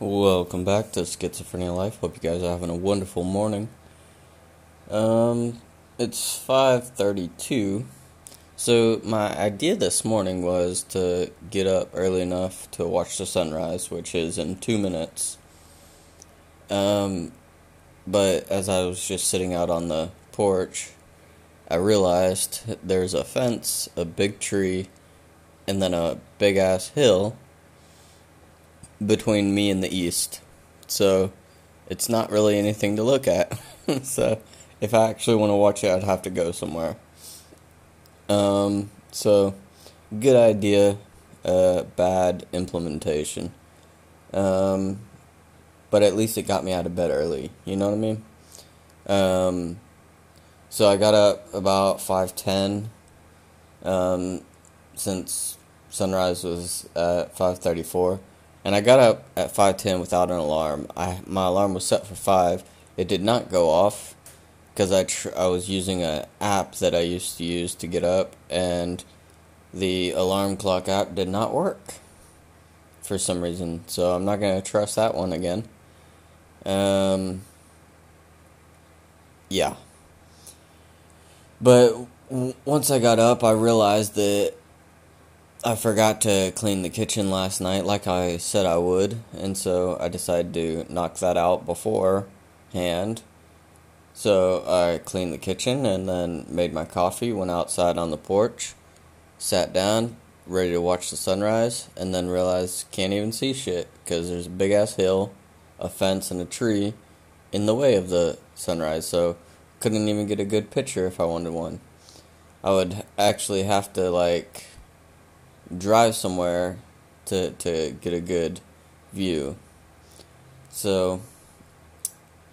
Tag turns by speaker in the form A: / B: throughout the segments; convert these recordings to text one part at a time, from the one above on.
A: Welcome back to Schizophrenia Life. Hope you guys are having a wonderful morning. Um, it's 5:32. So my idea this morning was to get up early enough to watch the sunrise, which is in 2 minutes. Um, but as I was just sitting out on the porch, I realized there's a fence, a big tree, and then a big ass hill between me and the east. So it's not really anything to look at. so if I actually want to watch it, I'd have to go somewhere. Um, so good idea, uh, bad implementation. Um, but at least it got me out of bed early. You know what I mean? Um, so I got up about five ten. Um, since sunrise was at five thirty four and I got up at 5:10 without an alarm. I my alarm was set for 5. It did not go off because I tr- I was using an app that I used to use to get up and the alarm clock app did not work for some reason. So I'm not going to trust that one again. Um yeah. But w- once I got up, I realized that I forgot to clean the kitchen last night like I said I would, and so I decided to knock that out beforehand. So I cleaned the kitchen and then made my coffee, went outside on the porch, sat down, ready to watch the sunrise, and then realized can't even see shit because there's a big ass hill, a fence, and a tree in the way of the sunrise, so couldn't even get a good picture if I wanted one. I would actually have to like drive somewhere to to get a good view. So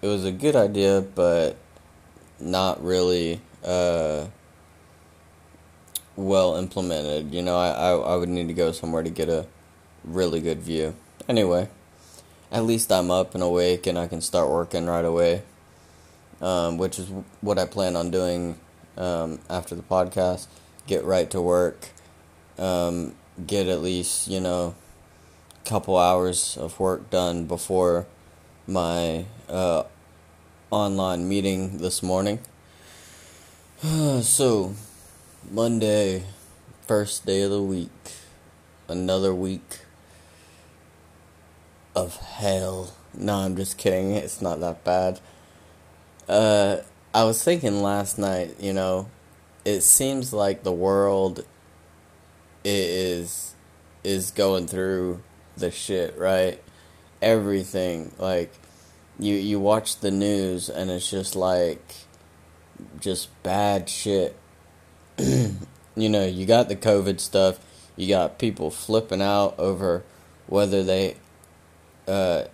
A: it was a good idea, but not really uh, well implemented. You know, I, I I would need to go somewhere to get a really good view. Anyway, at least I'm up and awake and I can start working right away, um, which is what I plan on doing um, after the podcast. Get right to work um, get at least you know a couple hours of work done before my uh, online meeting this morning. so Monday, first day of the week, another week of hell. No, I'm just kidding. It's not that bad. Uh, I was thinking last night, you know, it seems like the world is is going through the shit, right? Everything like you you watch the news and it's just like just bad shit. you know, you got the COVID stuff. You got people flipping out over whether they uh,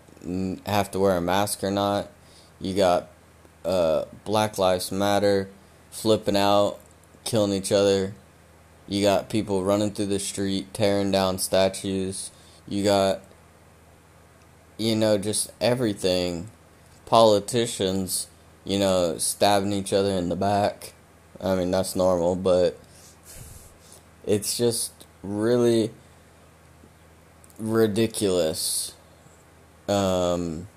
A: have to wear a mask or not. You got uh, Black Lives Matter flipping out, killing each other. You got people running through the street, tearing down statues. You got, you know, just everything. Politicians, you know, stabbing each other in the back. I mean, that's normal, but it's just really ridiculous. Um,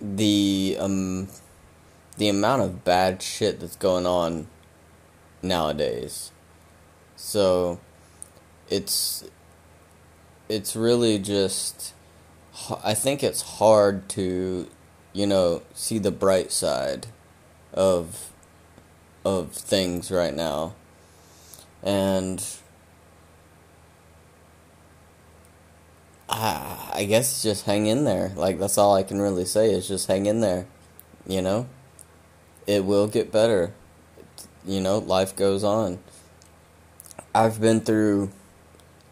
A: the um, the amount of bad shit that's going on nowadays. So it's it's really just I think it's hard to you know see the bright side of of things right now. And I, I guess just hang in there. Like that's all I can really say is just hang in there. You know? It will get better. You know, life goes on. I've been through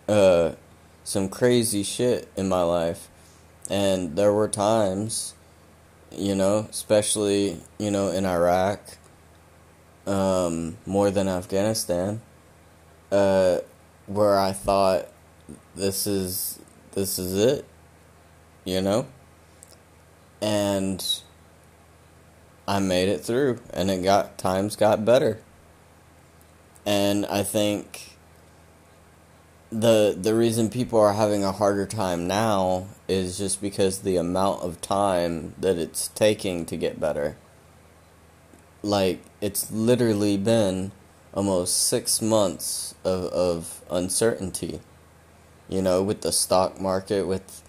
A: uh, some crazy shit in my life, and there were times, you know, especially you know in Iraq, um, more than Afghanistan, uh, where I thought this is this is it, you know, and I made it through, and it got times got better, and I think the the reason people are having a harder time now is just because the amount of time that it's taking to get better. Like it's literally been almost six months of of uncertainty. You know, with the stock market, with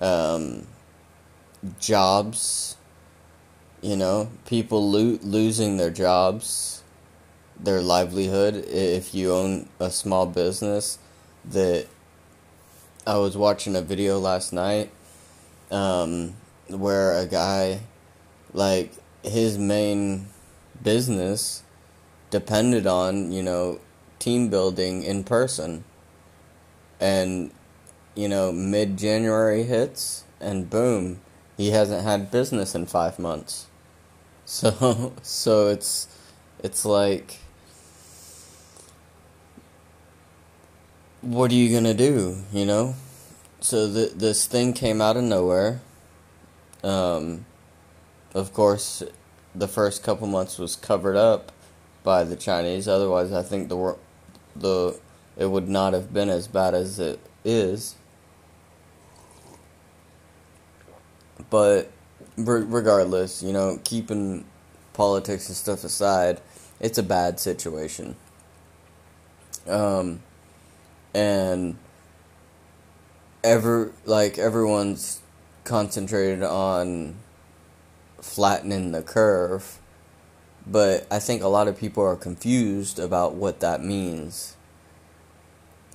A: um, jobs. You know, people lo- losing their jobs, their livelihood. If you own a small business, that I was watching a video last night um, where a guy, like, his main business depended on, you know, team building in person. And, you know, mid January hits, and boom, he hasn't had business in five months. So, so it's, it's like, what are you gonna do? You know, so th- this thing came out of nowhere. Um, of course, the first couple months was covered up by the Chinese. Otherwise, I think the the it would not have been as bad as it is. But regardless, you know, keeping politics and stuff aside, it's a bad situation. Um, and ever like everyone's concentrated on flattening the curve but I think a lot of people are confused about what that means.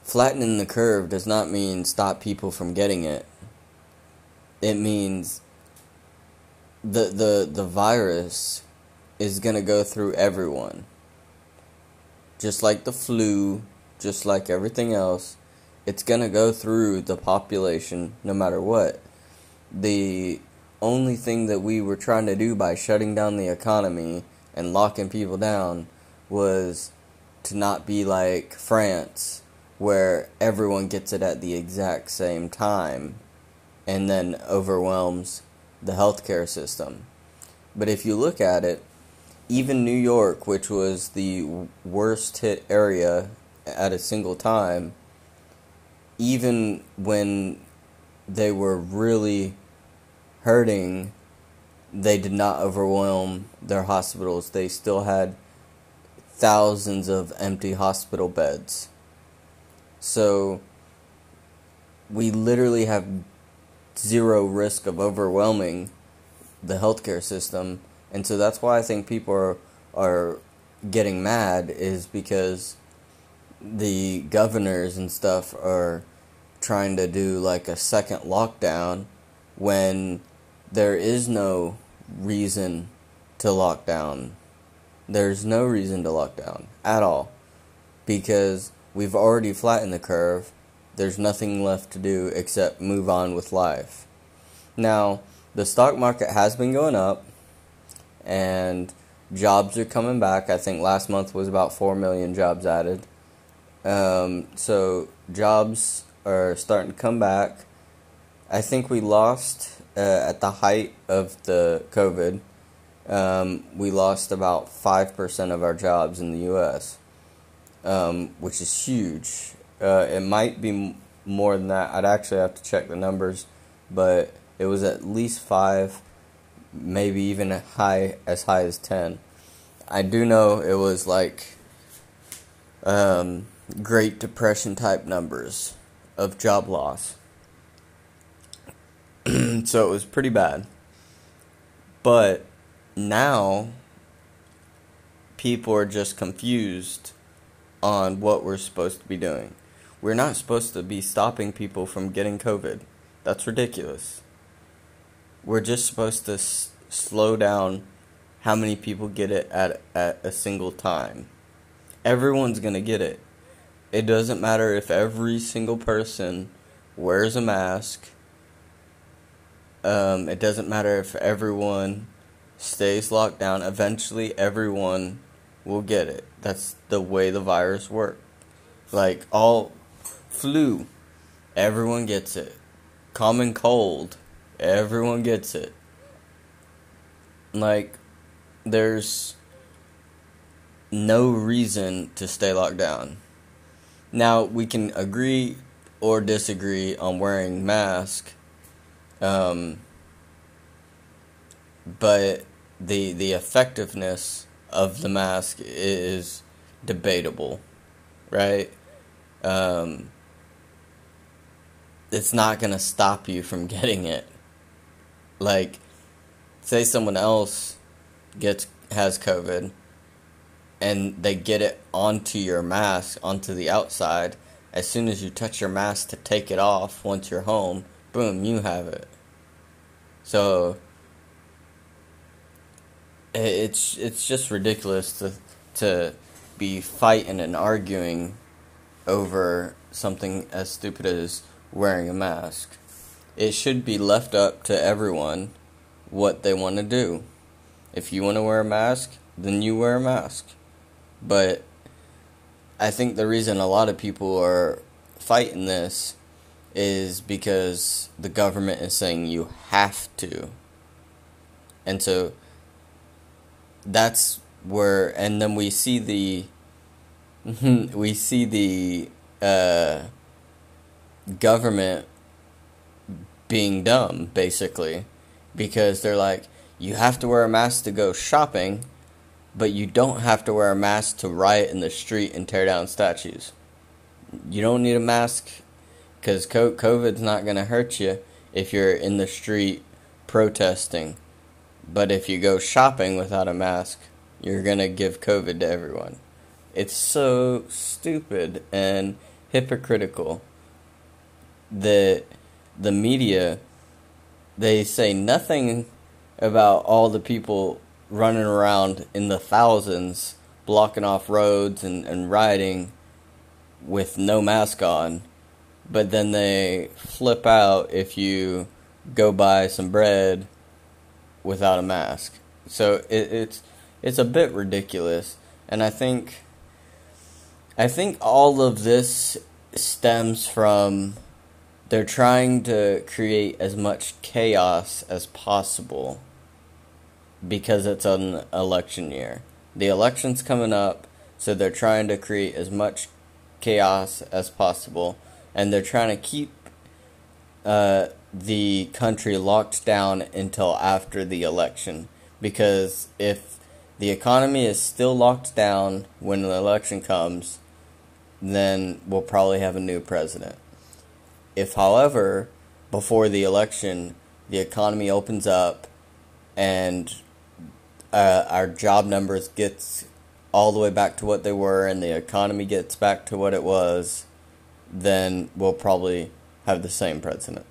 A: Flattening the curve does not mean stop people from getting it. It means the the the virus is going to go through everyone. Just like the flu, just like everything else, it's going to go through the population no matter what. The only thing that we were trying to do by shutting down the economy and locking people down was to not be like France, where everyone gets it at the exact same time and then overwhelms the healthcare system. But if you look at it, even New York, which was the worst hit area at a single time, even when they were really hurting they did not overwhelm their hospitals. They still had thousands of empty hospital beds. So we literally have zero risk of overwhelming the healthcare system. And so that's why I think people are are getting mad is because the governors and stuff are trying to do like a second lockdown when there is no reason to lock down. There's no reason to lock down at all because we've already flattened the curve. There's nothing left to do except move on with life. Now, the stock market has been going up and jobs are coming back. I think last month was about 4 million jobs added. Um, so, jobs are starting to come back. I think we lost uh, at the height of the COVID, um, we lost about 5% of our jobs in the U.S., um, which is huge. Uh, it might be m- more than that. I'd actually have to check the numbers, but it was at least 5, maybe even high as high as 10. I do know it was like um, Great Depression type numbers of job loss. so it was pretty bad. But now people are just confused on what we're supposed to be doing. We're not supposed to be stopping people from getting COVID. That's ridiculous. We're just supposed to s- slow down how many people get it at at a single time. Everyone's going to get it. It doesn't matter if every single person wears a mask um, it doesn't matter if everyone stays locked down. Eventually, everyone will get it. That's the way the virus works. Like all flu, everyone gets it. Common cold, everyone gets it. Like, there's no reason to stay locked down. Now we can agree or disagree on wearing mask. Um, but the the effectiveness of the mask is debatable, right? Um, it's not going to stop you from getting it. Like, say someone else gets has COVID and they get it onto your mask, onto the outside. As soon as you touch your mask to take it off once you're home, boom, you have it. So it's it's just ridiculous to to be fighting and arguing over something as stupid as wearing a mask. It should be left up to everyone what they want to do. If you want to wear a mask, then you wear a mask. But I think the reason a lot of people are fighting this is because the government is saying you have to. And so that's where and then we see the we see the uh, government being dumb basically because they're like you have to wear a mask to go shopping but you don't have to wear a mask to riot in the street and tear down statues you don't need a mask because covid's not going to hurt you if you're in the street protesting but if you go shopping without a mask, you're going to give COVID to everyone. It's so stupid and hypocritical that the media they say nothing about all the people running around in the thousands blocking off roads and, and riding with no mask on. But then they flip out if you go buy some bread without a mask. So it, it's it's a bit ridiculous, and I think I think all of this stems from they're trying to create as much chaos as possible because it's an election year. The election's coming up, so they're trying to create as much chaos as possible, and they're trying to keep uh, the country locked down until after the election. Because if the economy is still locked down when the election comes, then we'll probably have a new president. If, however, before the election, the economy opens up and uh, our job numbers gets all the way back to what they were and the economy gets back to what it was, then we'll probably have the same president.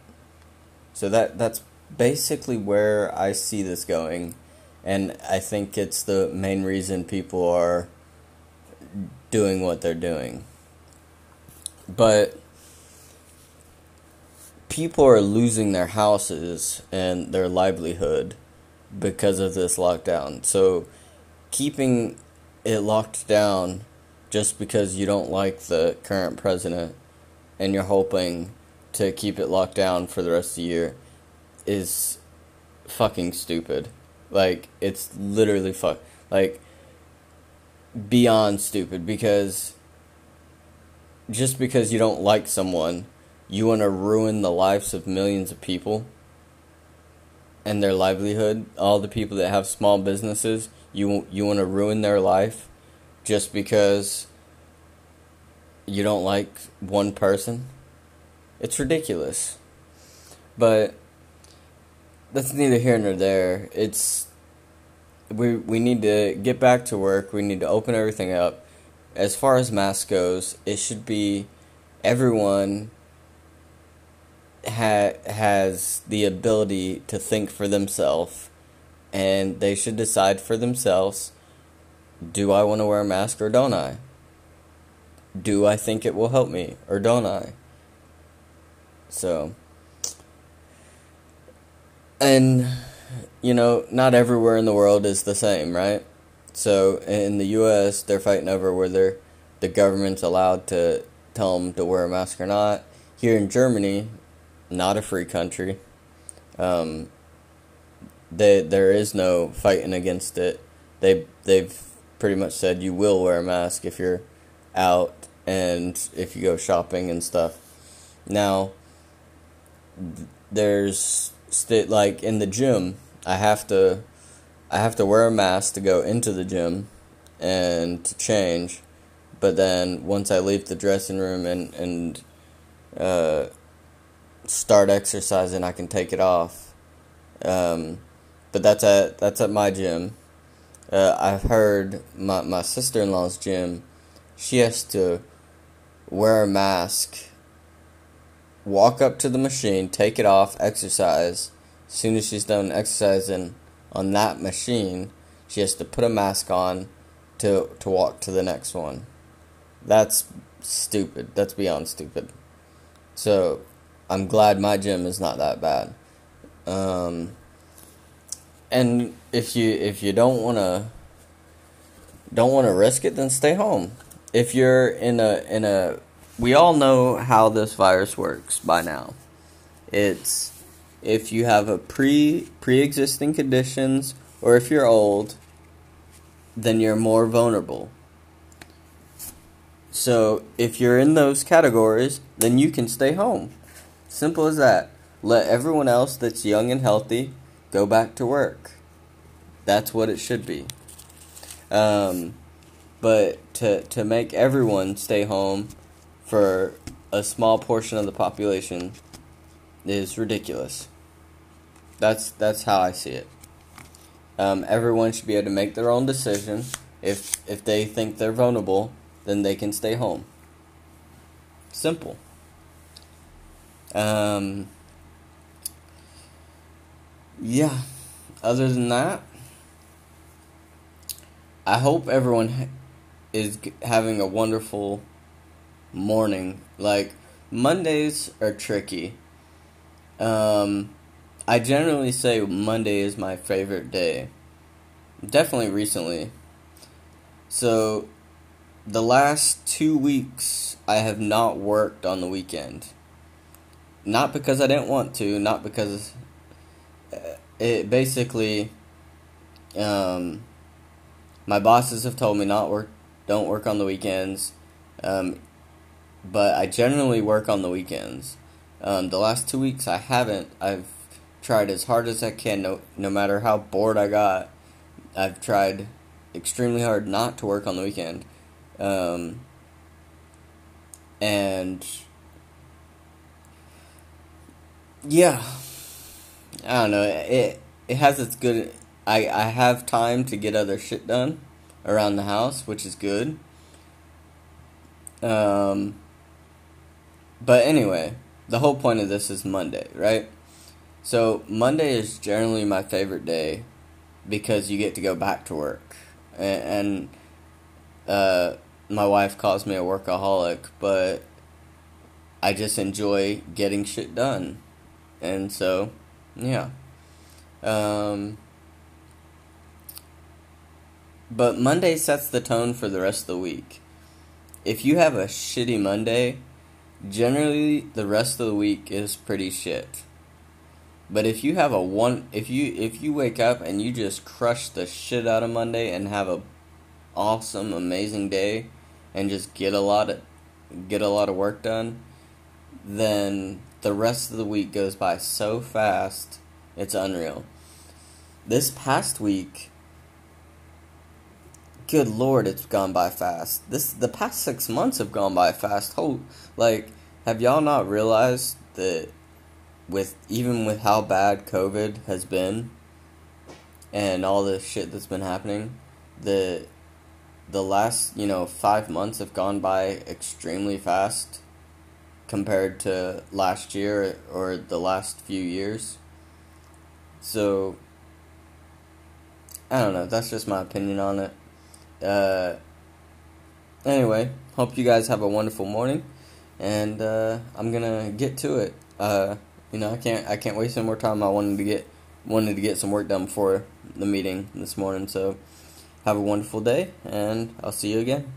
A: So that that's basically where I see this going, and I think it's the main reason people are doing what they're doing. But people are losing their houses and their livelihood because of this lockdown. So keeping it locked down just because you don't like the current president and you're hoping to keep it locked down for the rest of the year is fucking stupid. Like it's literally fuck like beyond stupid because just because you don't like someone, you want to ruin the lives of millions of people and their livelihood. All the people that have small businesses, you you want to ruin their life just because you don't like one person. It's ridiculous. But that's neither here nor there. It's we we need to get back to work. We need to open everything up. As far as masks goes, it should be everyone ha- has the ability to think for themselves and they should decide for themselves do I want to wear a mask or don't I? Do I think it will help me or don't I? So, and you know, not everywhere in the world is the same, right? So in the U.S., they're fighting over whether the government's allowed to tell them to wear a mask or not. Here in Germany, not a free country. Um, they, there is no fighting against it. They they've pretty much said you will wear a mask if you're out and if you go shopping and stuff. Now, there's st- like in the gym, I have to I have to wear a mask to go into the gym and to change. But then once I leave the dressing room and and uh, start exercising, I can take it off. Um, but that's at that's at my gym. Uh, I've heard my my sister in law's gym. She has to wear a mask, walk up to the machine, take it off, exercise. As soon as she's done exercising on that machine, she has to put a mask on to to walk to the next one. That's stupid. That's beyond stupid. So I'm glad my gym is not that bad. Um, and if you if you don't want to don't want to risk it, then stay home. If you're in a in a we all know how this virus works by now. It's if you have a pre pre-existing conditions or if you're old, then you're more vulnerable. So, if you're in those categories, then you can stay home. Simple as that. Let everyone else that's young and healthy go back to work. That's what it should be. Um, but to to make everyone stay home for a small portion of the population is ridiculous. That's that's how I see it. Um, everyone should be able to make their own decision. If if they think they're vulnerable, then they can stay home. Simple. Um, yeah. Other than that, I hope everyone is having a wonderful morning. Like Mondays are tricky. Um, I generally say Monday is my favorite day. Definitely recently. So, the last two weeks, I have not worked on the weekend. Not because I didn't want to, not because uh, it basically, um, my bosses have told me not work, don't work on the weekends. Um, but I generally work on the weekends. Um, the last two weeks I haven't. I've tried as hard as I can, no, no matter how bored I got. I've tried extremely hard not to work on the weekend. Um, and yeah, I don't know. It it has its good. I I have time to get other shit done around the house, which is good. Um, but anyway, the whole point of this is Monday, right? So Monday is generally my favorite day because you get to go back to work, and, and uh, my wife calls me a workaholic, but I just enjoy getting shit done, and so yeah. Um, but Monday sets the tone for the rest of the week. If you have a shitty Monday, generally the rest of the week is pretty shit. But if you have a one if you if you wake up and you just crush the shit out of Monday and have a awesome amazing day and just get a lot of get a lot of work done, then the rest of the week goes by so fast, it's unreal. This past week good lord, it's gone by fast. This the past six months have gone by fast. Oh, like have y'all not realized that with even with how bad COVID has been and all the shit that's been happening, the the last you know five months have gone by extremely fast compared to last year or the last few years. So I don't know. That's just my opinion on it. Uh, anyway, hope you guys have a wonderful morning, and uh, I'm gonna get to it. Uh, you know, I can't I can't waste any more time. I wanted to get wanted to get some work done before the meeting this morning. So, have a wonderful day, and I'll see you again.